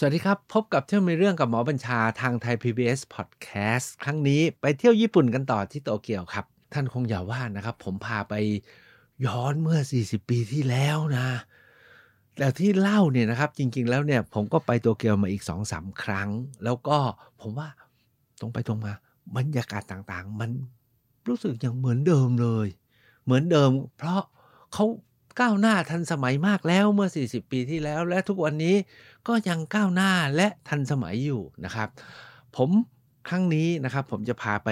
สวัสดีครับ พบกับเที่ยวมีเรื่องกับหมอบัญชาทางไทย PBS Podcast ครั้งนี้ไปเที่ยวญี่ปุ่นกันต่อที่โตเกียวครับ ท่านคงอย่าว่านะครับ ผมพาไปย้อนเมื่อ 40 ปีที่แล้วนะแต่ที่เล่าเนี่ยนะครับ จริง ๆ แล้วเนี่ยผมก็ไปโตเกียวมาอีก 2-3ครั้ง แล้วก็ผมว่าตรงไปตรงมาบรรยากาศต่างๆ มันรู้สึกยังเหมือนเดิมเลย เหมือนเดิม เพราะเขา ก้าวหน้าทันสมัยมากแล้วเมื่อ 40 ปีที่แล้ว และทุกวันนี้ก็ยังก้าวหน้าและทันสมัยอยู่นะครับ ผมครั้งนี้นะครับผมจะพาไป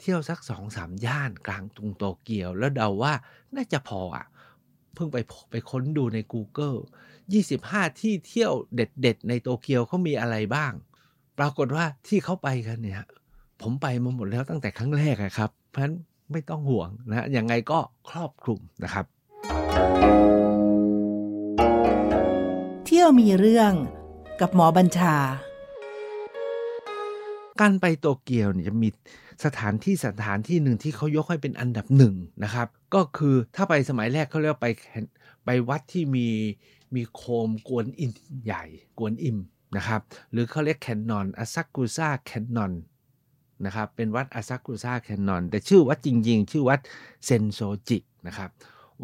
เที่ยวสักสองสามย่านกลางกรุงโตเกียว แล้วเดาว่าน่าจะพออะเพิ่งไปไปค้นดูใน Google 25 ที่เที่ยวเด็ด ๆ ในโตเกียวเขามีอะไรบ้าง ปรากฏว่าที่เขาไปกันเนี่ยผมไปมาหมดแล้วตั้งแต่ครั้งแรกอะครับ เพราะฉะนั้นไม่ต้องห่วงนะยังไงก็ครอบคลุมนะครับ เที่ยวมีเรื่องกับหมอบัญชา การไปโตเกียวเนี่ยจะมีสถานที่สถานที่หนึ่งที่เขายกให้เป็นอันดับหนึ่งนะครับ ก็คือถ้าไปสมัยแรกเขาเรียกไปไปวัดที่มีมีโคมกวนอินใหญ่กวนอิมนะครับ หรือเขาเรียกแคนนอนอาซักุซ่าแคนนอนนะครับเป็นวัดอาซักุซ่าแคนนอนแต่ชื่อวัดจริงๆ ชื่อวัดเซนโซจินะครับ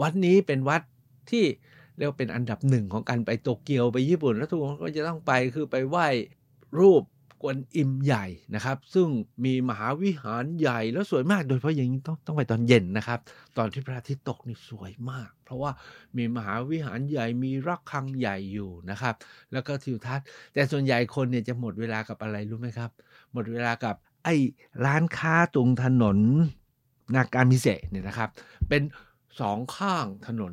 วัดนี้เป็นวัดที่เรียกเป็นอันดับหนึ่งของการไปโตเกียวไปญี่ปุ่น แล้วทุกคนก็จะต้องไปคือไปไหว้รูปกวนอิมใหญ่นะครับ ซึ่งมีมหาวิหารใหญ่แล้วสวยมากโดยเฉพาะอย่างนี้ต้องต้องไปตอนเย็นนะครับ ตอนที่พระอาทิตย์ตกนี่สวยมาก เพราะว่ามีมหาวิหารใหญ่มีรักคังใหญ่อยู่นะครับ แล้วก็ทิวทัศน์ แต่ส่วนใหญ่คนเนี่ยจะหมดเวลากับอะไรรู้ไหมครับ หมดเวลากับไอ้ร้านค้าตรงถนนนาการมิเซเนี่ยนะครับ เป็น สองข้างถนน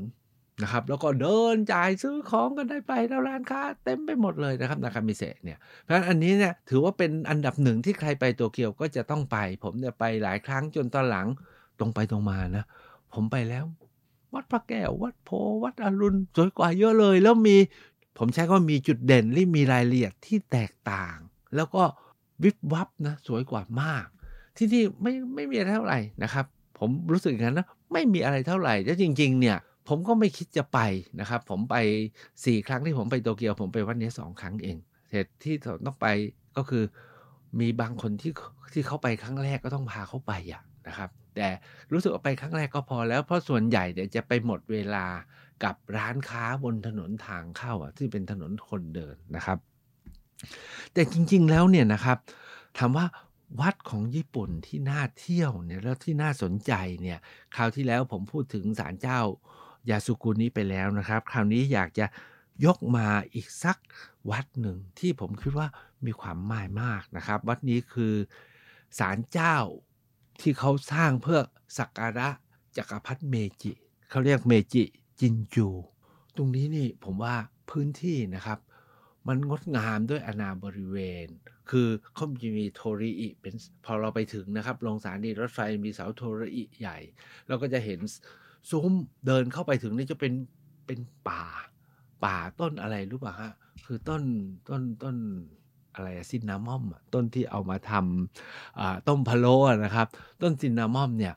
นะครับ แล้วก็เดินจ่ายซื้อของกันได้ไปแล้วร้านค้าเต็มไปหมดเลยนะครับนาคามิเซะเนี่ยเพราะฉะนั้นอันนี้เนี่ยถือว่าเป็นอันดับหนึ่งที่ใครไปโตเกียวก็จะต้องไป ผมเนี่ยไปหลายครั้งจนตอนหลังตรงไปตรงมานะ ผมไปแล้ว วัดพระแก้ว วัดโพวัดอรุณสวยกว่าเยอะเลย แล้วมี ผมใช้ก็มีจุดเด่นที่มีรายละเอียดที่แตกต่าง แล้วก็วิบวับนะสวยกว่ามาก ที่นี่ไม่ไม่มีเท่าไหร่นะครับ ผมรู้สึกอย่างนั้นนะ ไม่มีอะไรเท่าไหร่แล้วจริง ๆ เนี่ยผมก็ไม่คิดจะไปนะครับ ผมไปสี่ครั้งที่ผมไปโตเกียว ผมไปวันนี้สองครั้งเองเหตุที่ต้องไปก็คือมีบางคนที่ที่เขาไปครั้งแรกก็ต้องพาเขาไปอะนะครับ แต่รู้สึกว่าไปครั้งแรกก็พอแล้วเพราะส่วนใหญ่เดี๋ยวจะไปหมดเวลากับร้านค้าบนถนนทางเข้าอะที่เป็นถนนคนเดินนะครับ แต่จริง ๆแล้วเนี่ยนะครับถามว่า วัดของญี่ปุ่นที่น่าเที่ยวเนี่ยแล้วที่น่าสนใจเนี่ยคราวที่แล้วผมพูดถึงศาลเจ้ายาสุกุนี้ไปแล้วนะครับ คราวนี้อยากจะยกมาอีกสักวัดหนึ่งที่ผมคิดว่ามีความหมายมากนะครับ วัดนี้คือศาลเจ้าที่เขาสร้างเพื่อสักการะจักรพรรดิเมจิเขาเรียกเมจิจิงกู ตรงนี้นี่ผมว่าพื้นที่นะครับ มันงดงามด้วยอาณาบริเวณ คือเขาจะมีโทริอิเป็นพอเราไปถึงนะครับลงสถานีรถไฟมีเสาโทริอิใหญ่ เราก็จะเห็นซุ้มเดินเข้าไปถึงนี่จะเป็นเป็นป่า ป่าต้นอะไรรู้ป่ะฮะคือต้นต้นต้นอะไรซินนามอมต้นที่เอามาทำต้มพะโล้นะครับ ต้นซินนามอมเนี่ย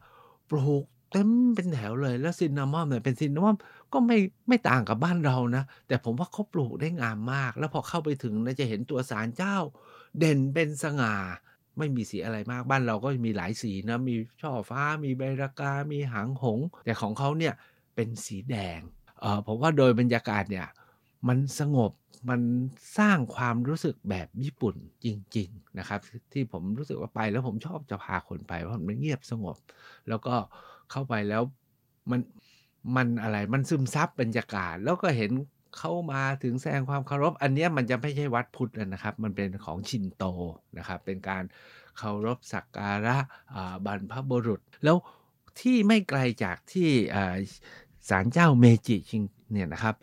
ปลูกเต็มเป็นแถวเลยแล้วซินนามอมเนี่ยเป็นซินนามอม ก็ไม่ไม่ต่างกับบ้านเรานะ แต่ผมว่าเขาปลูกได้งามมาก แล้วพอเข้าไปถึงนะจะเห็นตัวสารเจ้า เด่นเป็นสง่า ไม่มีสีอะไรมากบ้านเราก็มีหลายสีนะ มีช่อฟ้า มีใบรากา มีหางหง แต่ของเขาเนี่ยเป็นสีแดงเออผมว่าโดยบรรยากาศเนี่ยมันสงบมันสร้างความรู้สึกแบบญี่ปุ่นจริง ๆนะครับ ที่ผมรู้สึกว่าไปแล้วผมชอบจะพาคนไปเพราะมันเงียบสงบ แล้วก็เข้าไปแล้วมัน มันอะไรมันซึมซับบรรยากาศ แล้วก็เห็นเข้ามาถึงแสดงความเคารพ อันนี้มันจะไม่ใช่วัดพุทธนะครับ มันเป็นของชินโตนะครับ เป็นการเคารพสักการะบรรพบุรุษ แล้วที่ไม่ไกลจากที่ศาลเจ้าเมจิชิงเนี่ยนะครับ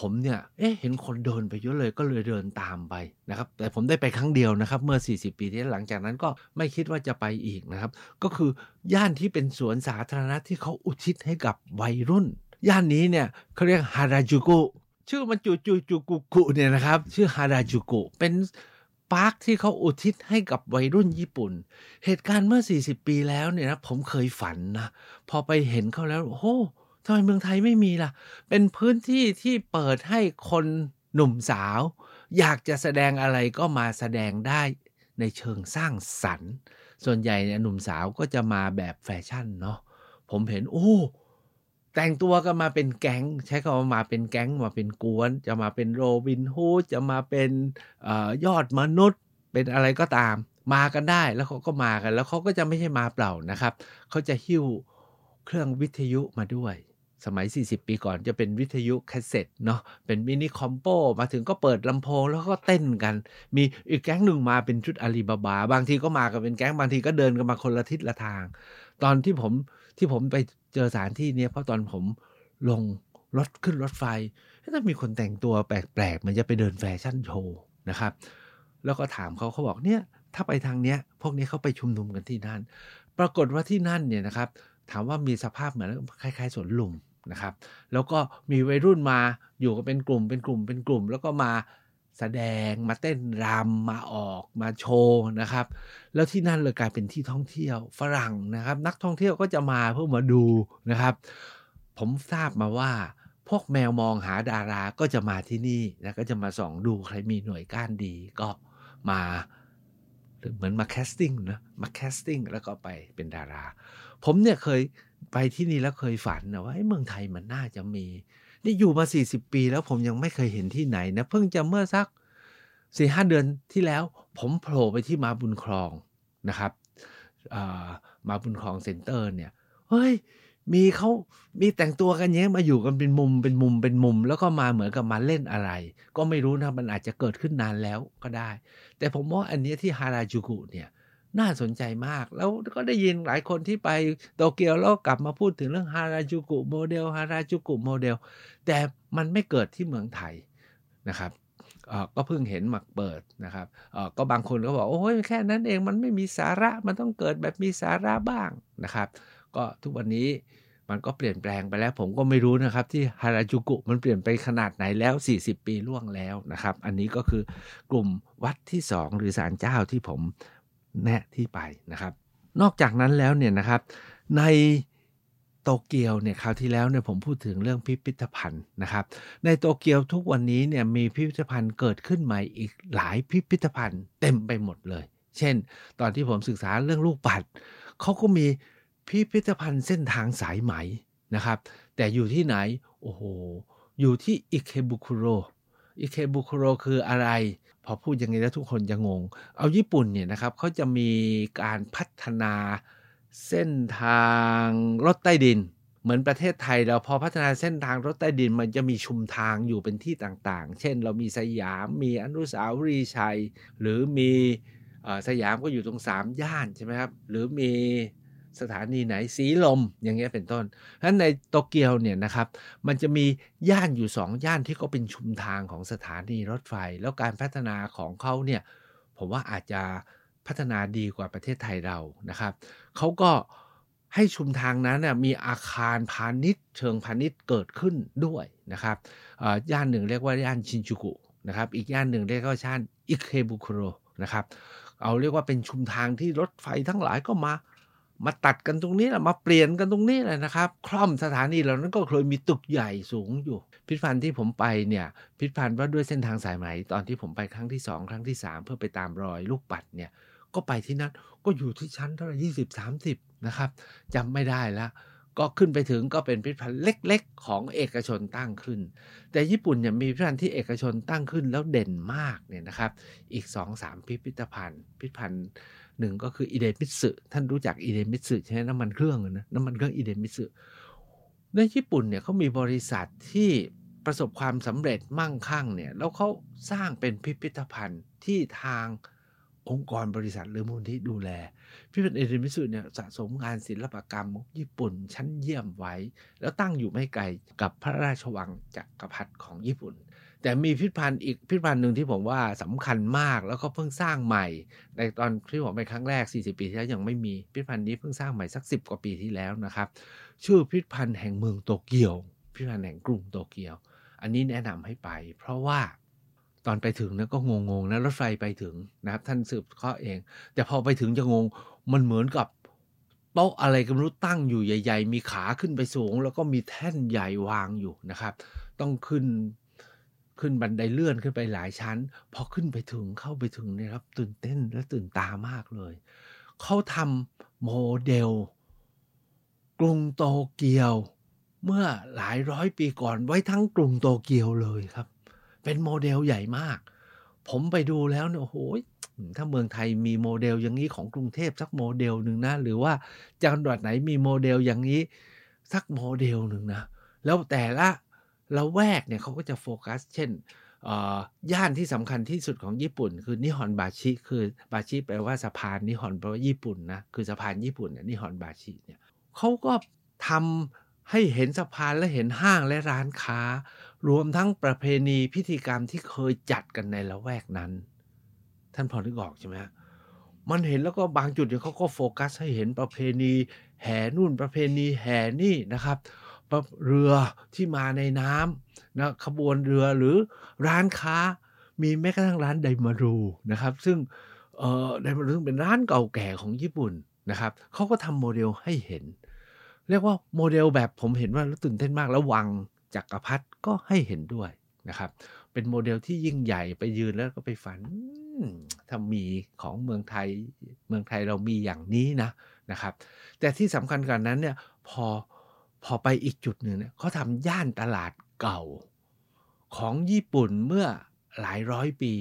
ผมเนี่ย เอ๊ะ เห็นคนเดินไปเยอะเลยก็เลยเดินตามไปนะครับ แต่ผมได้ไปครั้งเดียวนะครับ เมื่อ 40 ปีที่หลังจากนั้นก็ไม่คิดว่าจะไปอีกนะครับ ก็คือย่านที่เป็นสวนสาธารณะที่เขาอุทิศให้กับวัยรุ่น ย่านนี้เนี่ยเขาเรียกฮาราจูกุชื่อมันจูจูจูกุกุเนี่ยนะครับ ชื่อฮาราจูกุเป็นปาร์คที่เขาอุทิศให้กับวัยรุ่นญี่ปุ่น เหตุการณ์เมื่อ 40 ปีแล้วเนี่ยนะผมเคยฝันนะ พอไปเห็นเขาแล้วโอ้ ทำไมเมืองไทยไม่มีล่ะ เป็นพื้นที่ที่เปิดให้คนหนุ่มสาว อยากจะแสดงอะไรก็มาแสดงได้ในเชิงสร้างสรรค์ ส่วนใหญ่เนี่ยหนุ่มสาวก็จะมาแบบแฟชั่นเนาะผมเห็นโอ้แต่งตัวกันมาเป็นแก๊ง ใช้คำว่ามาเป็นแก๊งมาเป็นกวน จะมาเป็นโรบินฮูดจะมาเป็นอยอดมนุษย์ เป็นอะไรก็ตาม มากันได้แล้วเขาก็มากัน แล้วเขาก็จะไม่ใช่มาเปล่านะครับ เขาจะหิ้วเครื่องวิทยุมาด้วย สมัย 40 ปีก่อนจะเป็นวิทยุแคสเซ็ตเนาะเป็น mini compo มาถึงก็เปิดลำโพงแล้วก็เต้นกัน มีอีกแก๊งหนึ่งมาเป็นชุดอาลีบาบา บางทีก็มากันเป็นแก๊งบางทีก็เดินกันมาคนละทิศละทาง ตอนที่ผมที่ผมไปเจอสถานที่เนี้ยเพราะตอนผมลงรถขึ้นรถไฟถ้ามีคนแต่งตัวแปลกๆมันจะไปเดินแฟชั่นโชว์นะครับ แล้วก็ถามเขาเขาบอกเนี่ยถ้าไปทางเนี้ยพวกนี้เขาไปชุมนุมกันที่นั่น ปรากฏว่าที่นั่นเนี่ยนะครับ ถามว่ามีสภาพเหมือนคล้ายๆสวนลุม นะครับ แล้วก็มีวัยรุ่นมาอยู่กันเป็นกลุ่มเป็นกลุ่มเป็นกลุ่ม แล้วก็มาแสดงมาเต้นรำมาออกมาโชว์นะครับ แล้วที่นั่นเลยกลายเป็นที่ท่องเที่ยวฝรั่งนะครับ นักท่องเที่ยวก็จะมาเพื่อมาดูนะครับ ผมทราบมาว่า พวกแมวมองหาดาราก็จะมาที่นี่แล้วก็จะมาส่องดูใครมีหน่วยก้านดีก็มาเหมือนมา casting นะมา casting แล้วก็ไปเป็นดารา ผมเนี่ยเคย ไปที่นี่แล้วเคยฝันนะว่าเมืองไทยมันน่าจะมี นี่อยู่มา40ปีแล้วผมยังไม่เคยเห็นที่ไหนนะเพิ่งจะเมื่อสักสี่ห้าเดือนที่แล้ว ผมโผล่ไปที่มาบุญครองนะครับมาบุญครองเซ็นเตอร์เนี่ยเฮ้ยมีเขามีแต่งตัวกันเนี้ยมาอยู่กันเป็นมุมเป็นมุมเป็นมุม แล้วก็มาเหมือนกับมาเล่นอะไร ก็ไม่รู้นะมันอาจจะเกิดขึ้นนานแล้วก็ได้ แต่ผมว่าอันนี้ที่ฮาราจูกุเนี่ย น่าสนใจมาก แล้วก็ได้ยินหลายคนที่ไปโตเกียวแล้วกลับมาพูดถึงเรื่องฮาราจูกุโมเดลฮาราจูกุโมเดลแต่มันไม่เกิดที่เมืองไทยนะครับก็เพิ่งเห็นหมักเปิดนะครับก็บางคนก็บอกโอ้ยแค่นั้นเองมันไม่มีสาระมันต้องเกิดแบบมีสาระบ้างนะครับ ก็ทุกวันนี้มันก็เปลี่ยนแปลงไปแล้ว ผมก็ไม่รู้นะครับที่ฮาราจูกุมันเปลี่ยนไปขนาดไหนแล้ว 40 ปีล่วงแล้วนะครับ อันนี้ก็คือกลุ่มวัดที่ 2 หรือศาลเจ้าที่ผม แนะที่ไปนะครับ นอกจากนั้นแล้วเนี่ยนะครับ ในโตเกียวเนี่ยคราวที่แล้วเนี่ยผมพูดถึงเรื่องพิพิธภัณฑ์นะครับ ในโตเกียวทุกวันนี้เนี่ยมีพิพิธภัณฑ์เกิดขึ้นใหม่อีกหลายพิพิธภัณฑ์เต็มไปหมดเลย เช่น ตอนที่ผมศึกษาเรื่องลูกปัดเขาก็มีพิพิธภัณฑ์เส้นทางสายไหมนะครับ แต่อยู่ที่ไหน โอ้โห อยู่ที่อิเคบุคุโรอิเคบุคุโรคืออะไร พอพูดอย่างนี้แล้วทุกคนจะงง เอาญี่ปุ่นเนี่ยนะครับเขาจะมีการพัฒนาเส้นทางรถใต้ดิน เหมือนประเทศไทยเราพอพัฒนาเส้นทางรถใต้ดินมันจะมีชุมทางอยู่เป็นที่ต่างๆ เช่น เรามีสยามมีอนุสาวรีย์ชัย หรือมีสยามก็อยู่ตรงสามย่านใช่ไหมครับ หรือมี สถานีไหนสีลมอย่างเงี้ยเป็นต้นฉะนั้นในโตเกียวเนี่ยนะครับมันจะมีย่านอยู่ 2 ย่านที่ก็เป็นชุมทางของสถานีรถไฟ แล้วการพัฒนาของเขาเนี่ยผมว่าอาจจะพัฒนาดีกว่าประเทศไทยเรานะครับเขาก็ให้ชุมทางนั้นมีอาคารพาณิชย์เชิงพาณิชย์เกิดขึ้นด้วยนะครับย่านหนึ่งเรียกว่าย่านชินจูกุนะครับอีกย่านหนึ่งเรียกว่าย่านอิเคบุคุโรนะครับเอาเรียกว่าเป็นชุมทางที่รถไฟทั้งหลายก็มา มาตัดกันตรงนี้แหละมาเปลี่ยนกันตรงนี้แหละนะครับ คล่อมสถานีเหล่านั้นก็เคยมีตึกใหญ่สูงอยู่ พิพิธภัณฑ์ที่ผมไปเนี่ยพิพิธภัณฑ์ว่าด้วยเส้นทางสายไหมตอนที่ผมไปครั้งที่ 2 ครั้งที่ 3 เพื่อไปตามรอยลูกปัดเนี่ยก็ไปที่นั่นก็อยู่ที่ชั้นเท่าไหร่ยี่สิบสามสิบนะครับจำไม่ได้แล้วก็ขึ้นไปถึงก็เป็นพิพิธภัณฑ์เล็ก ๆ ของเอกชนตั้งขึ้น แต่ญี่ปุ่นเนี่ยมีพิพิธภัณฑ์ที่เอกชนตั้งขึ้นแล้วเด่นมากเนี่ยนะครับ อีก2อสามพิพิธภัณฑ์ พิพิธภัณฑ์ หนึ่งก็คืออิเดมิสึท่านรู้จักอิเดมิสึใช่ไหมน้ำมันเครื่องนะน้ำมันเครื่องอิเดมิสึในญี่ปุ่นเนี่ยเขามีบริษัทที่ประสบความสำเร็จมั่งคั่งเนี่ยแล้วเขาสร้างเป็นพิพิธภัณฑ์ที่ทางองค์กรบริษัทหรือมูลที่ดูแล พิพิธภัณฑ์เอเดมิสุเนี่ยสะสมงานศิลปกรรมญี่ปุ่นชั้นเยี่ยมไว้ แล้วตั้งอยู่ไม่ไกลกับพระราชวังจักรพรรดิของญี่ปุ่น แต่มีพิพิธภัณฑ์อีกพิพิธภัณฑ์หนึ่งที่ผมว่าสำคัญมากแล้วก็เพิ่งสร้างใหม่ ในตอนที่ผมไปครั้งแรก 40 ปีที่แล้วยังไม่มีพิพิธภัณฑ์นี้เพิ่งสร้างใหม่สัก 10 กว่าปีที่แล้วนะครับ ชื่อพิพิธภัณฑ์แห่งเมืองโตเกียว พิพิธภัณฑ์แห่งกรุงโตเกียว อันนี้แนะนำให้ไป เพราะว่าตอนไปถึงนะก็งงๆนะรถไฟไปถึงนะครับ ท่านสืบข้อเอง แต่พอไปถึงจะงงมันเหมือนกับโต๊ะอะไรก็ไม่รู้ตั้งอยู่ใหญ่ ๆ มีขาขึ้นไปสูง แล้วก็มีแท่นใหญ่วางอยู่นะครับ ต้องขึ้น ขึ้นบันไดเลื่อนขึ้นไปหลายชั้น พอขึ้นไปถึงเข้าไปถึงเนี่ยครับ ตื่นเต้นและตื่นตามากเลย เขาทำโมเดล กรุงโตเกียว เมื่อหลายร้อยปีก่อนไว้ทั้งกรุงโตเกียวเลยครับ เป็นโมเดลใหญ่มาก ผมไปดูแล้วเนี่ยโอ้โหถ้าเมืองไทยมีโมเดลอย่างนี้ของกรุงเทพสักโมเดลหนึ่งนะ หรือว่าจังหวัดไหนมีโมเดลอย่างนี้สักโมเดลหนึ่งนะ แล้วแต่ละ ละแวกเนี่ยเขาก็จะโฟกัส เช่นย่านที่สำคัญที่สุดของญี่ปุ่น คือนิฮอนบาชิคือบาชิแปลว่าสะพานนิฮอนแปลว่าญี่ปุ่นนะคือสะพานญี่ปุ่นเนี่ยนิฮอนบาชิเนี่ยเขาก็ทำให้เห็นสะพานและเห็นห้างและร้านค้า รวมทั้งประเพณีพิธีกรรมที่เคยจัดกันในละแวกนั้น ท่านพอนึกออกใช่ไหมมันเห็นแล้วก็บางจุดเนี่ยเขาก็โฟกัสให้เห็นประเพณีแห่นู่นประเพณีแห่นี่นะครับ เรือที่มาในน้ำนะขบวนเรือหรือร้านค้ามีแม้กระทั่งร้านไดมารูนะครับ ซึ่งไดมารูเป็นร้านเก่าแก่ของญี่ปุ่นนะครับเขาก็ทำโมเดลให้เห็น เรียกว่าโมเดลแบบผมเห็นว่าตื่นเต้นมากแล้ววังจักรพรรดิก็ให้เห็นด้วยนะครับ เป็นโมเดลที่ยิ่งใหญ่ไปยืนแล้วก็ไปฝันถ้ามีของเมืองไทยเมืองไทยเรามีอย่างนี้นะนะครับ แต่ที่สำคัญกว่านั้นเนี่ยพอ พอไปอีกจุดหนึ่งเนี่ยเขาทำย่านตลาดเก่า ของญี่ปุ่นเมื่อหลายร้อยปี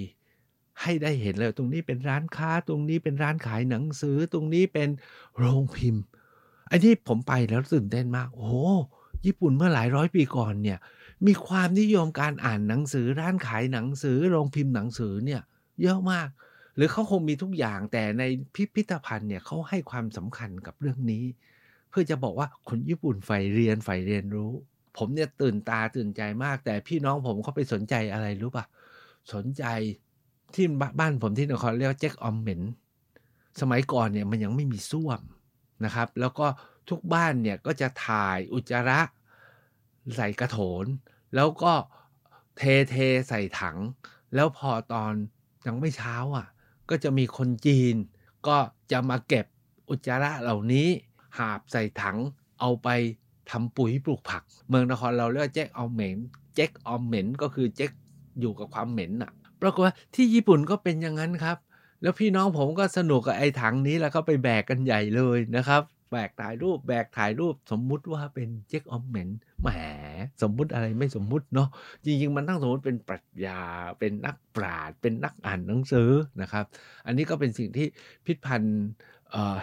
ให้ได้เห็นเลยตรงนี้เป็นร้านค้าตรงนี้เป็นร้านขายหนังสือตรงนี้เป็นโรงพิมพ์ไอันนี้ผมไปแล้วตื่นเต้นมาก โอ้ญี่ปุ่นเมื่อหลายร้อยปีก่อนเนี่ย มีความนิยมการอ่านหนังสือร้านขายหนังสือโรงพิมพ์หนังสือเนี่ยเยอะมาก หรือเขาคงมีทุกอย่างแต่ในพิพิธภัณฑ์เนี่ยเขาให้ความสำคัญกับเรื่องนี้ พื่อจะบอกว่าคนญี่ปุ่นใฝ่เรียนใฝ่เรียนรู้ ผมเนี่ยตื่นตาตื่นใจมาก แต่พี่น้องผมเขาไปสนใจอะไรรู้ปะสนใจที่บ้านผมที่นครเรียกว่าแจ็คออมเหม็นสมัยก่อนเนี่ยมันยังไม่มีส้วมนะครับ แล้วก็ทุกบ้านเนี่ยก็จะถ่ายอุจจาระใส่กระโถน แล้วก็เทเทใส่ถัง แล้วพอตอนยังไม่เช้าอะ ก็จะมีคนจีน ก็จะมาเก็บอุจจาระเหล่านี้ หาบใส่ถัง เอาไปทำปุ๋ยปลูกผัก เมืองนครเราเรียกว่าแจ็คออมเหม็นแจ็คออมเหม็นก็คือแจ็คอยู่กับความเหม็นอะปรากฏว่าที่ญี่ปุ่นก็เป็นอย่างนั้นครับ แล้วพี่น้องผมก็สนุกกับไอ้ถังนี้แล้วก็ไปแบกกันใหญ่เลยนะครับแบกถ่ายรูปแบกถ่ายรูปสมมุติว่าเป็นเจ็คออมเหม็นแหมสมมุติอะไรไม่สมมุติเนาะจริงๆ มันต้องสมมติเป็นปรัชญา เป็นนักปราชญ์เป็นนักอ่านหนังสือนะครับ อันนี้ก็เป็นสิ่งที่พิพันธ์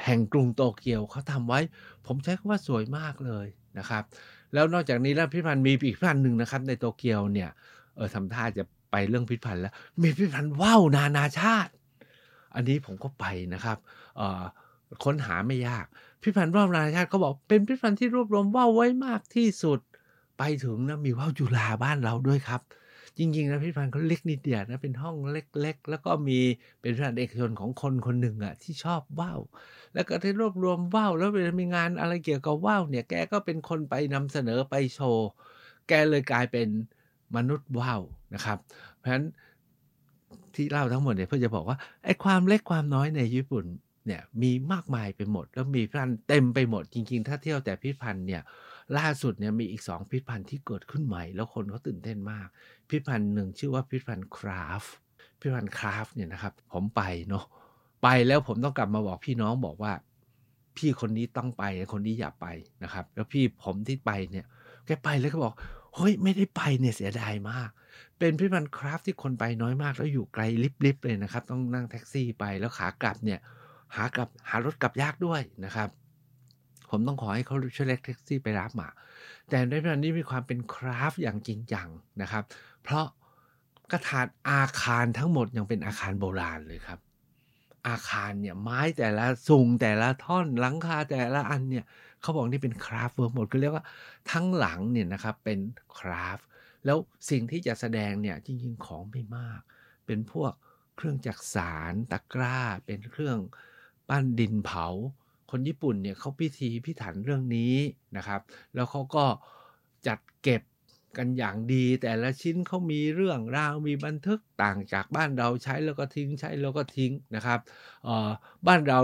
แห่งกรุงโตเกียวเขาทำไว้ ผมใช้คำว่าสวยมากเลยนะครับ แล้วนอกจากนี้แล้วพิพิธภัณฑ์มีอีกพิพิธภัณฑ์หนึ่งนะครับ ในโตเกียวเนี่ยเออทำท่าจะไปเรื่องพิพิธภัณฑ์แล้ว มีพิพิธภัณฑ์ว่าวนานาชาติ อันนี้ผมก็ไปนะครับค้นหาไม่ยาก พิพิธภัณฑ์ว่าวนานาชาติเขาบอกเป็นพิพิธภัณฑ์ที่รวบรวมว่าวไว้มากที่สุด ไปถึงนะมีว่าวจุฬาบ้านเราด้วยครับ จริงๆนะพิพิธภัณฑ์เขาเล็กนิดเดียวนะเป็นห้องเล็ก ๆ แล้วก็มีเป็นพิพิธภัณฑ์เอกชนของคนคนหนึ่งอะที่ชอบว่าวแล้วก็ได้รวบรวมว่าวแล้วเวลามีงานอะไรเกี่ยวกับว่าวเนี่ยแกก็เป็นคนไปนำเสนอไปโชว์ แกเลยกลายเป็นมนุษย์ว่าวนะครับ เพราะฉะนั้นที่เล่าทั้งหมดเนี่ยเพื่อจะบอกว่าไอ้ความเล็กความน้อยในญี่ปุ่นเนี่ยมีมากมายไปหมด แล้วมีพิพิธภัณฑ์เต็มไปหมดจริง ๆ ถ้าเที่ยวแต่พิพิธภัณฑ์เนี่ย ล่าสุดเนี่ยมีอีกสองพิพิธภัณฑ์ที่เกิดขึ้นใหม่ แล้วคนเขาตื่นเต้นมาก พิพิธภัณฑ์หนึ่งชื่อว่าพิพิธภัณฑ์คราฟพิพิธภัณฑ์คราฟเนี่ยนะครับ ผมไปเนาะไปแล้วผมต้องกลับมาบอกพี่น้องบอกว่า พี่คนนี้ต้องไปคนนี้อย่าไปนะครับ แล้วพี่ผมที่ไปเนี่ยแกไปแล้วก็บอกเฮ้ยไม่ได้ไปเนี่ยเสียดายมาก เป็นพิพิธภัณฑ์คราฟที่คนไปน้อยมาก แล้วอยู่ไกลลิบๆเลยนะครับ ต้องนั่งแท็กซี่ไปแล้วขากลับเนี่ยหากลับหารถกลับยากด้วยนะครับ ผมต้องขอให้เขาช่วยเรียกแท็กซี่ไปรับมาแต่ในพิพิธภัณฑ์นี้มีความเป็น craft อย่างจริงจังนะครับ เพราะกระทั่งอาคารทั้งหมดยังเป็นอาคารโบราณเลยครับ อาคารเนี่ยไม้แต่ละสูงแต่ละท่อนหลังคาแต่ละอันเนี่ยเขาบอกนี่เป็น craftwork หมดคือเรียกว่าทั้งหลังเนี่ยนะครับเป็น craft แล้วสิ่งที่จะแสดงเนี่ยจริงๆของไม่มาก เป็นพวกเครื่องจักสานตะกร้า เป็นเครื่องปั้นดินเผา คนญี่ปุ่นเนี่ยเขาพิธีพิถันเรื่องนี้นะครับ แล้วเขาก็จัดเก็บกันอย่างดี แต่ละชิ้นเขามีเรื่องราวมีบันทึกต่างจากบ้านเราใช้แล้วก็ทิ้งใช้แล้วก็ทิ้งนะครับบ้านเรา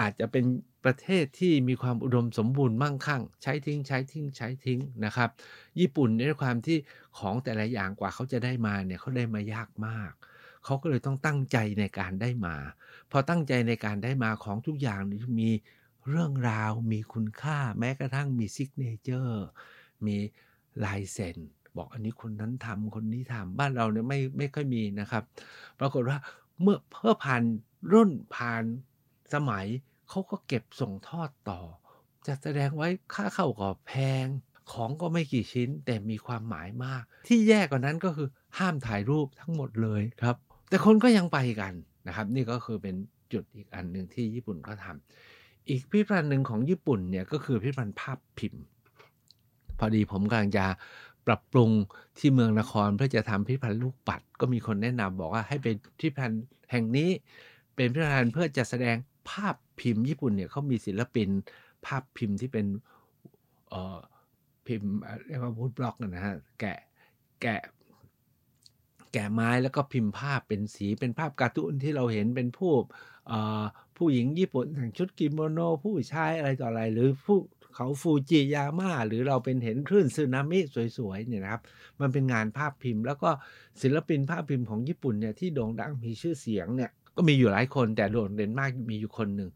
อาจจะเป็นประเทศที่มีความอุดมสมบูรณ์มั่งคั่ง ใช้ทิ้งใช้ทิ้งใช้ทิ้งนะครับ ญี่ปุ่นในความที่ของแต่ละอย่างกว่าเขาจะได้มาเนี่ยเขาได้มายากมาก เขาก็เลยต้องตั้งใจในการได้มา พอตั้งใจในการได้มาของทุกอย่างมีเรื่องราวมีคุณค่าแม้กระทั่งมี signature มีลายเซ็นบอกอันนี้คนนั้นทำคนนี้ทำบ้านเราเนี่ยไม่ไม่ค่อยมีนะครับ ปรากฏว่าเมื่อเพื่อผ่านรุ่นผ่านสมัยเขาก็เก็บส่งทอดต่อ จะแสดงไว้ค่าเข้าก็แพง ของก็ไม่กี่ชิ้นแต่มีความหมายมาก ที่แย่กว่านั้นก็คือห้ามถ่ายรูปทั้งหมดเลยครับ แต่คนก็ยังไปกัน นะครับ นี่ก็คือเป็นจุดอีกอันหนึ่งที่ญี่ปุ่นก็ทำอีกพิพิธภัณฑ์หนึ่งของญี่ปุ่นเนี่ยก็คือพิพิธภัณฑ์ภาพพิมพ์ พอดีผมกำลังจะปรับปรุงที่เมืองนครเพื่อจะทำพิพิธภัณฑ์ลูกปัด ก็มีคนแนะนำบอกว่าให้เป็นพิพิธภัณฑ์แห่งนี้ เป็นพิพิธภัณฑ์เพื่อจะแสดงภาพพิมพ์ญี่ปุ่นเนี่ยเขามีศิลปิน ภาพพิมพ์ที่เป็นเอ่อพิมพ์เรียกว่าวูดบล็อกนะฮะแกะแกะ แกะไม้แล้วก็พิมพ์ภาพเป็นสีเป็นภาพการ์ตูนที่เราเห็นเป็นผู้ผู้หญิงญี่ปุ่นแต่งชุดกิโมโนผู้ชายอะไรต่ออะไร หรือผู้เขาฟูจิยาม่าหรือเราเป็นเห็นคลื่นสึนามิสวยๆเนี่ยนะครับ มันเป็นงานภาพพิมพ์ แล้วก็ศิลปินภาพพิมพ์ของญี่ปุ่นเนี่ยที่โด่งดังมีชื่อเสียงเนี่ยก็มีอยู่หลายคนแต่โดดเด่นมากมีอยู่คนหนึ่ง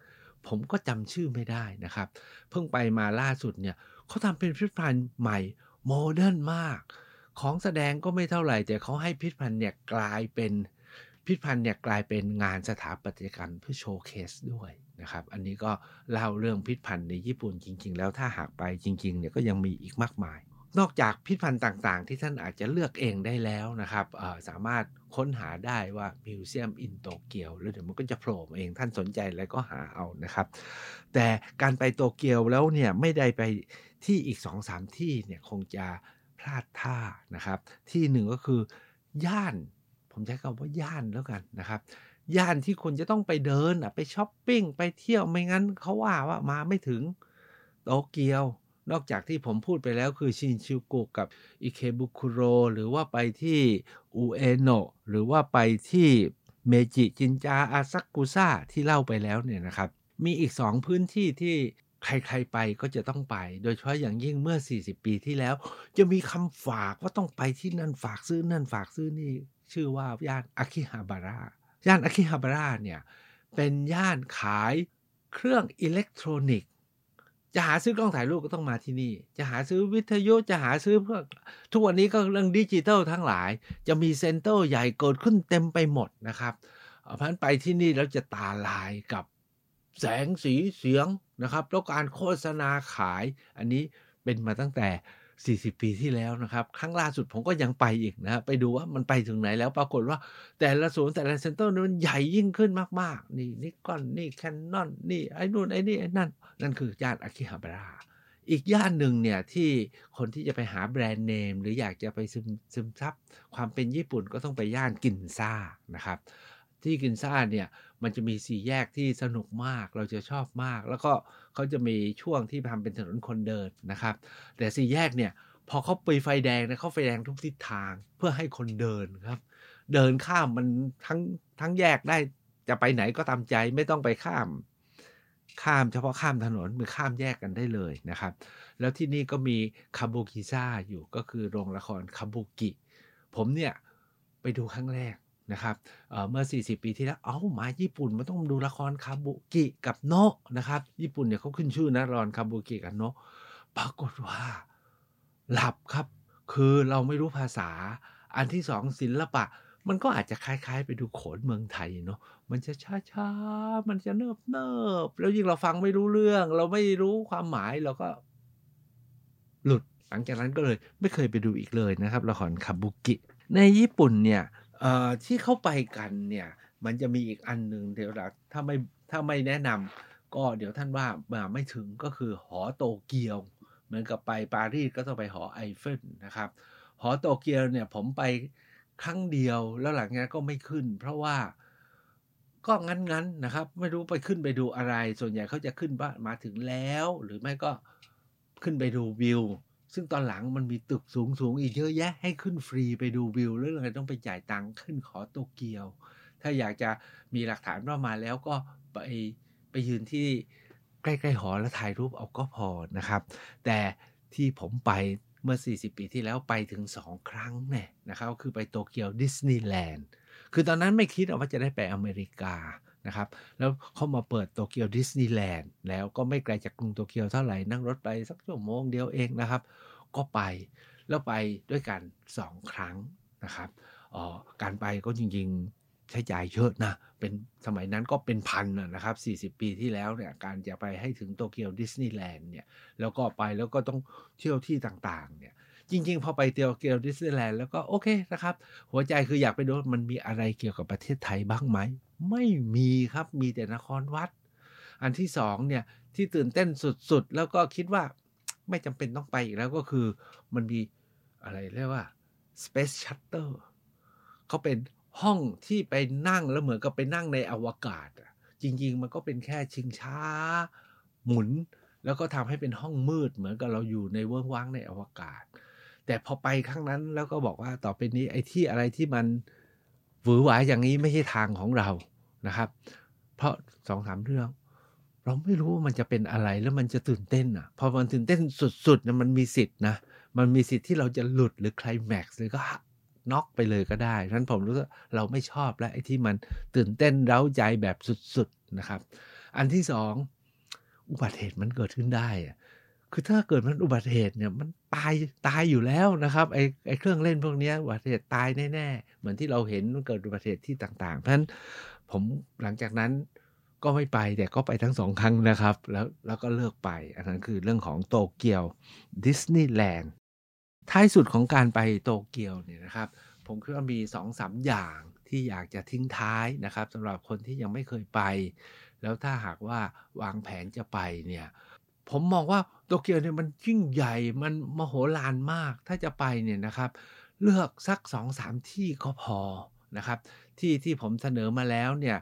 ผมก็จำชื่อไม่ได้นะครับ เพิ่งไปมาล่าสุดเนี่ยเขาทำเป็นพิพิธภัณฑ์ใหม่ modern มาก ของแสดงก็ไม่เท่าไหร่แต่เขาให้พิพิธภัณฑ์เนี่ยกลายเป็นพิพิธภัณฑ์เนี่ยกลายเป็นงานสถาปัตยกรรมเพื่อ showcase ด้วยนะครับ อันนี้ก็เล่าเรื่องพิพิธภัณฑ์ในญี่ปุ่นจริง ๆ แล้วถ้าหากไปจริงๆเนี่ยก็ยังมีอีกมากมาย นอกจากพิพิธภัณฑ์ต่างๆ ที่ท่านอาจจะเลือกเองได้แล้วนะครับสามารถค้นหาได้ว่า museum in Tokyo แล้วเดี๋ยวมันก็จะโผล่เองท่านสนใจอะไรก็หาเอานะครับ แต่การไปโตเกียวแล้วเนี่ยไม่ได้ไปที่อีก2อสามที่เนี่ยคงจะ พลาดท่านะครับ ที่หนึ่งก็คือย่าน ผมใช้คำว่าย่านแล้วกันนะครับ ย่านที่คนจะต้องไปเดินไปช้อปปิ้งไปเที่ยวไม่งั้นเขาว่าว่ามาไม่ถึงโตเกียวนอกจากที่ผมพูดไปแล้วคือชินชิวกุกับอิเคบุคุโร หรือว่าไปที่อุเอโนะหรือว่าไปที่เมจิจินจาอาซักกุซ่าที่เล่าไปแล้วเนี่ยนะครับ มีอีกสองพื้นที่ที่ ใครๆไปก็จะต้องไป โดยเฉพาะอย่างยิ่งเมื่อ 40 ปีที่แล้ว จะมีคำฝากว่าต้องไปที่นั่นฝากซื้อนั่นฝากซื้อนี่ ชื่อว่าย่านอากิฮาบาระย่านอากิฮาบาระเนี่ยเป็นย่านขายเครื่องอิเล็กทรอนิกส์ จะหาซื้อกล้องถ่ายรูปก็ต้องมาที่นี่ จะหาซื้อวิทยุจะหาซื้อพวกทุกวันนี้ก็เรื่องดิจิทัลทั้งหลาย จะมี center ใหญ่เกิดขึ้นเต็มไปหมดนะครับเพราะนั้นไปที่นี่แล้วจะตาลายกับแสงสีเสียง นะครับ แล้วการโฆษณาขายอันนี้เป็นมาตั้งแต่ 40 ปีที่แล้วนะครับ ครั้งล่าสุดผมก็ยังไปอีกนะไปดูว่ามันไปถึงไหนแล้วปรากฏว่าแต่ละศูนย์แต่ละ center นั้นใหญ่ยิ่งขึ้นมากๆ นี่นิกอนนี่แคนนอนนี่ไอ้นู่นไอ้นี่ไอ้นั่น นั่นคือย่านอากิฮาบาระอีกย่านหนึ่งเนี่ยที่คนที่จะไปหาแบรนด์เนม หรืออยากจะไปซึมซึมซับความเป็นญี่ปุ่นก็ต้องไปย่านกินซ่านะครับ ที่กินซ่าเนี่ยมันจะมีสี่แยกที่สนุกมากเราจะชอบมาก แล้วก็เขาจะมีช่วงที่ทำเป็นถนนคนเดินนะครับ แต่สี่แยกเนี่ยพอเขาไปไฟแดงนะเขาไฟแดงทุกทิศทางเพื่อให้คนเดินครับ เดินข้ามมันทั้งทั้งแยกได้จะไปไหนก็ตามใจไม่ต้องไปข้าม ข้ามเฉพาะข้ามถนนมือข้ามแยกกันได้เลยนะครับ แล้วที่นี่ก็มีคาบุกิซ่าอยู่ก็คือโรงละครคาบุกิ ผมเนี่ยไปดูครั้งแรก นะครับเมื่อ 40 ปีที่แล้ว เอา้ามาญี่ปุ่นมันต้องดูละครคาบุกิกับโนะนะครับ ญี่ปุ่นเนี่ยเขาขึ้นชื่อนะรอนคาบุกิกับโนะปรากฏว่า หลับครับ คือเราไม่รู้ภาษา อันที่สองศิลปะ มันก็อาจจะคล้ายๆ ไปดูโขนเมืองไทยเนาะมันจะช้าๆ มันจะเนิบเนิบแล้วยิ่งเราฟังไม่รู้เรื่อง เราไม่รู้ความหมายเราก็ หลุดหลังจากนั้นก็เลยไม่เคยไปดูอีกเลยนะครับละครคาบุกิในญี่ปุ่นเนี่ย ที่เข้าไปกันเนี่ย มันจะมีอีกอันหนึ่งเดี๋ยวเราถ้าไม่ถ้าไม่แนะนำก็เดี๋ยวท่านว่ามาไม่ถึงก็คือหอโตเกียว เหมือนกับไปปารีสก็ต้องไปหอไอเฟลนะครับ หอโตเกียวเนี่ยผมไปครั้งเดียวแล้วหลังจากนั้นก็ไม่ขึ้น เพราะว่าก็งั้นๆนะครับ ไม่รู้ไปขึ้นไปดูอะไร ส่วนใหญ่เขาจะขึ้นว่ามาถึงแล้ว หรือไม่ก็ขึ้นไปดูวิว ซึ่งตอนหลังมันมีตึกสูงสูงอีกเยอะแยะให้ขึ้นฟรีไปดูวิวแล้วเลยต้องไปจ่ายตังค์ขึ้นขอโตเกียว ถ้าอยากจะมีหลักฐานว่ามาแล้วก็ไปไปยืนที่ใกล้ๆหอแล้วถ่ายรูปเอาก็พอนะครับ แต่ที่ผมไปเมื่อ 40 ปีที่แล้วไปถึง 2 ครั้งเนี่ยนะครับคือไปโตเกียวดิสนีย์แลนด์คือตอนนั้นไม่คิดว่าจะได้ไปอเมริกา นะครับแล้วเขามาเปิดโตเกียวดิสนีย์แลนด์แล้วก็ไม่ไกลจากกรุงโตเกียวเท่าไหร่นั่งรถไปสักชั่วโมงเดียวเองนะครับ ก็ไปแล้วไปด้วยกัน 2 ครั้งนะครับออการไปก็จริงๆใช้จ่ายเยอะนะเป็นสมัยนั้นก็เป็นพันนะครับ 40 ปีที่แล้วเนี่ยการจะไปให้ถึงโตเกียวดิสนีย์แลนด์เนี่ยแล้วก็ไปแล้วก็ต้องเที่ยวที่ต่างๆเนี่ยจริง ๆ พอไปโตเกียวดิสนีย์แลนด์แล้วก็โอเคนะครับ หัวใจคืออยากไปดูมันมีอะไรเกี่ยวกับประเทศไทยบ้างไหม ไม่มีครับมีแต่นครวัด อันที่สองเนี่ยที่ตื่นเต้นสุดๆ แล้วก็คิดว่าไม่จำเป็นต้องไปอีกแล้วก็คือมันมีอะไรเรียกว่า Space Shuttle เขาเป็นห้องที่ไปนั่งแล้วเหมือนกับไปนั่งในอวกาศ จริง ๆ มันก็เป็นแค่ชิงช้า หมุน แล้วก็ทำให้เป็นห้องมืดเหมือนกับเราอยู่ในเวิ้งว้างในอวกาศ แต่พอไปครั้งนั้นแล้วก็บอกว่าต่อไปนี้ไอ้ที่อะไรที่มัน หวือหวาอย่างนี้ไม่ใช่ทางของเรานะครับ เพราะสองสามเรื่อง เราไม่รู้ว่ามันจะเป็นอะไรแล้วมันจะตื่นเต้นอะพอมันตื่นเต้นสุดๆนะมันมีสิทธินะมันมีสิทธิ์ที่เราจะหลุดหรือคลแม็กซ์หรือก็น็อกไปเลยก็ได้ฉะนั้นผมรู้สึกเราไม่ชอบแล้วไอ้ที่มันตื่นเต้นเร้าใจแบบสุดๆนะครับ อันที่สองอุบัติเหตุมันเกิดขึ้นได้อะ คือถ้าเกิดมันอุบัติเหตุเนี่ยมันตายตายอยู่แล้วนะครับไอ้ไอ้เครื่องเล่นพวกนี้อุบัติเหตุตายแน่ๆเหมือนที่เราเห็นมันเกิดอุบัติเหตุที่ต่างๆเพราะฉะนั้นผมหลังจากนั้นก็ไม่ไปแต่ก็ไปทั้งสองครั้งนะครับ แล้วแล้วก็เลิกไป อันนั้นคือเรื่องของโตเกียวดิสนีย์แลนด์ท้ายสุดของการไปโตเกียวเนี่ยนะครับ ผมคิดว่ามี2อสอย่างที่อยากจะทิ้งท้ายนะครับสำหรับคนที่ยังไม่เคยไป แล้วถ้าหากว่าวางแผนจะไปเนี่ยผมมองว่า โตเกียวเนี่ยมันยิ่งใหญ่มันมโหฬารมากถ้าจะไปเนี่ยนะครับ เลือกสัก2อสามที่ก็พอนะครับที่ที่ผมเสนอมาแล้วเนี่ย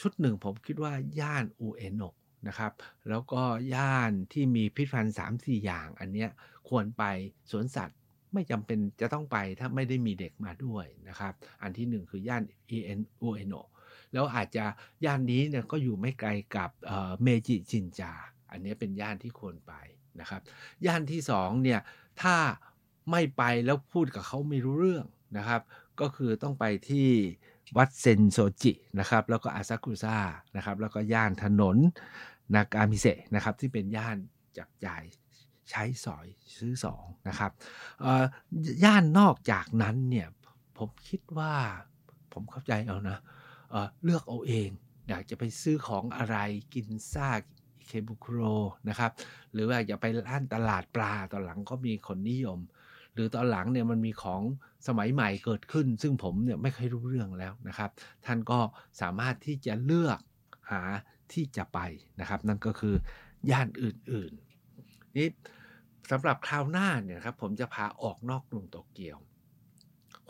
ชุดหนึ่งผมคิดว่าย่านอูเอโนะนะครับแล้วก็ย่านที่มีพิพิธภัณฑ์สามสี่อย่างอันเนี้ยควรไปสวนสัตว์ไม่จำเป็นจะต้องไปถ้าไม่ได้มีเด็กมาด้วยนะครับ อันที่หนึ่งคือย่านเอ็นอูเอโนะแล้วอาจจะย่านนี้เนี่ยก็อยู่ไม่ไกลกับเมจิจินจา อันนี้เป็นย่านที่ควรไปนะครับ ย่านที่สองเนี่ยถ้าไม่ไปแล้วพูดกับเขาไม่รู้เรื่องนะครับ ก็คือต้องไปที่วัดเซนโซจินะครับ แล้วก็อาซากุซ่านะครับ แล้วก็ย่านถนนนากามิเซะนะครับ ที่เป็นย่านจับจ่ายใช้สอยซื้อสองนะครับย่านนอกจากนั้นเนี่ยผมคิดว่าผมเข้าใจเอานะเเลือกเอาเอง อยากจะไปซื้อของอะไรกินซาก เคบุคโรนะครับ หรือว่าอยาไปร้านตลาดปลาตอนหลังก็มีคนนิยม หรือตอนหลังเนี่ยมันมีของสมัยใหม่เกิดขึ้น ซึ่งผมเนี่ยไม่เคยรู้เรื่องแล้วนะครับ ท่านก็สามารถที่จะเลือกหาที่จะไปนะครับ นั่นก็คือย่านอื่นๆนี่สำหรับคราวหน้าเนี่ยครับผมจะพาออกนอกกรุงโตเกียว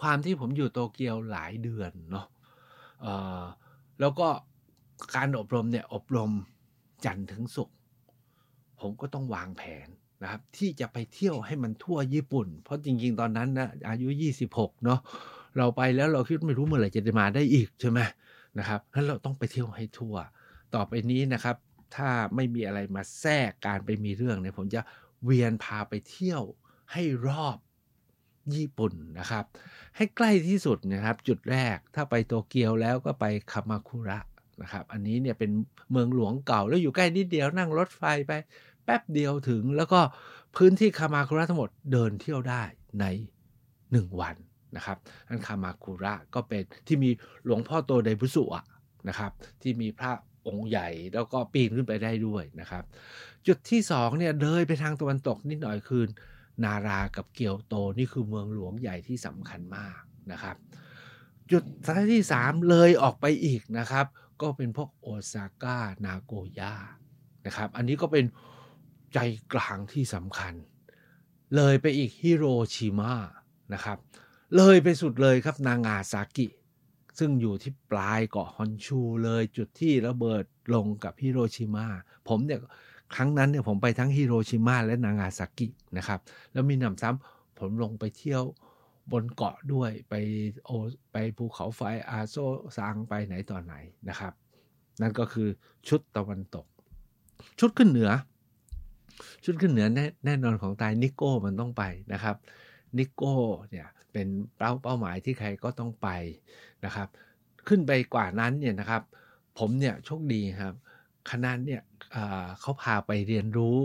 ความที่ผมอยู่โตเกียวหลายเดือนเนาะแล้วก็การอบรมเนี่ยอบรม จันทร์ถึงศุกร์ผมก็ต้องวางแผนนะครับ ที่จะไปเที่ยวให้มันทั่วญี่ปุ่น เพราะจริง ๆ ตอนนั้นนะอายุ 26 เนาะเราไปแล้วเราคิดไม่รู้เมื่อไหร่จะได้มาได้อีกใช่ไหมนะครับงั้นเราต้องไปเที่ยวให้ทั่ว ต่อไปนี้นะครับ ถ้าไม่มีอะไรมาแทรกการไปมีเรื่องเนี่ยผมจะเวียนพาไปเที่ยวให้รอบญี่ปุ่นนะครับ ให้ใกล้ที่สุดนะครับ จุดแรกถ้าไปโตเกียวแล้วก็ไปคามาคุระ นะครับ อันนี้เนี่ยเป็นเมืองหลวงเก่าแล้วอยู่ใกล้นิดเดียวนั่งรถไฟไป แป๊บเดียวถึง แล้วก็พื้นที่คามาคุระทั้งหมดเดินเที่ยวได้ใน 1 วันนะครับอันคามาคุระก็เป็นที่มีหลวงพ่อโตไดบุสุอะนะครับ ที่มีพระองค์ใหญ่แล้วก็ปีนขึ้นไปได้ด้วยนะครับ จุดที่2เนี่ยเลยไปทางตะวันตกนิดหน่อยคือนารากับเกียวโตนี่คือเมืองหลวงใหญ่ที่สำคัญมากนะครับ จุดที่ 3 เลยออกไปอีกนะครับ ก็เป็นพวกโอซาก้านาโกย่านะครับ อันนี้ก็เป็นใจกลางที่สำคัญ เลยไปอีกฮิโรชิมานะครับ เลยไปสุดเลยครับนางาซากิ ซึ่งอยู่ที่ปลายเกาะฮอนชูเลยจุดที่ระเบิดลงกับฮิโรชิมาผมเนี่ยครั้งนั้นเนี่ยผมไปทั้งฮิโรชิมาและนางาซากินะครับ แล้วมีนำซ้ำผมลงไปเที่ยว บนเกาะด้วยไปโอไปภูเขาไฟอาโซซางไปไหนต่อไหนนะครับ นั่นก็คือชุดตะวันตก ชุดขึ้นเหนือ ชุดขึ้นเหนือแน่แน่นอนของตายนิโก้มันต้องไปนะครับนิโก้เนี่ยเป็นเป้าเป้าหมายที่ใครก็ต้องไปนะครับ ขึ้นไปกว่านั้นเนี่ยนะครับ ผมเนี่ยโชคดีครับคณะเนี่ยเขาพาไปเรียนรู้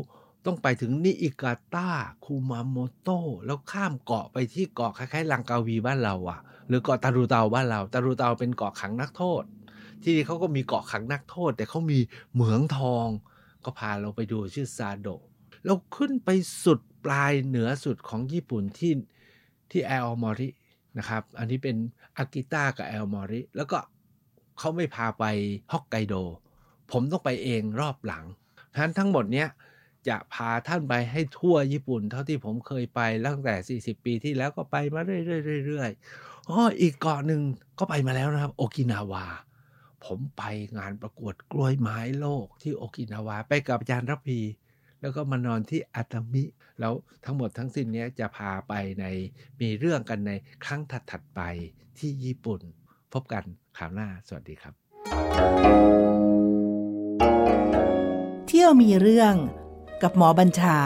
ต้องไปถึงนิอิกาตาคูมาโมโตแล้วข้ามเกาะไปที่เกาะคล้ายๆลังกาวีบ้านเราอะหรือเกาะตารูเตาบ้านเราตารูเตาเป็นเกาะขังนักโทษที่นี่เขาก็มีเกาะขังนักโทษ แต่เขามีเหมืองทอง ก็พาเราไปดูชื่อซาโดเราขึ้นไปสุดปลายเหนือสุดของญี่ปุ่นที่ที่แอลมอรินะครับ อันนี้เป็นอากิต้ากับแอลมอริแล้วก็เขาไม่พาไปฮอกไกโด ผมต้องไปเองรอบหลังฉะนั้นทั้งหมดเนี้ย จะพาท่านไปให้ทั่วญี่ปุ่น เท่าที่ผมเคยไปตั้งแต่ 40 ปีที่แล้วก็ไปมาเรื่อยๆอ๋ออีกเกาะหนึ่งก็ไปมาแล้วนะครับ โอกินาวา ผมไปงานประกวดกล้วยไม้โลกที่โอกินาวา ไปกับอาจารย์รพี แล้วก็มานอนที่อาตามิ แล้วทั้งหมดทั้งสิ้นนี้จะพาไปในมีเรื่องกันในครั้งถัดๆไปที่ญี่ปุ่น พบกันคราวหน้า สวัสดีครับ เที่ยวมีเรื่อง กับหมอบัญชา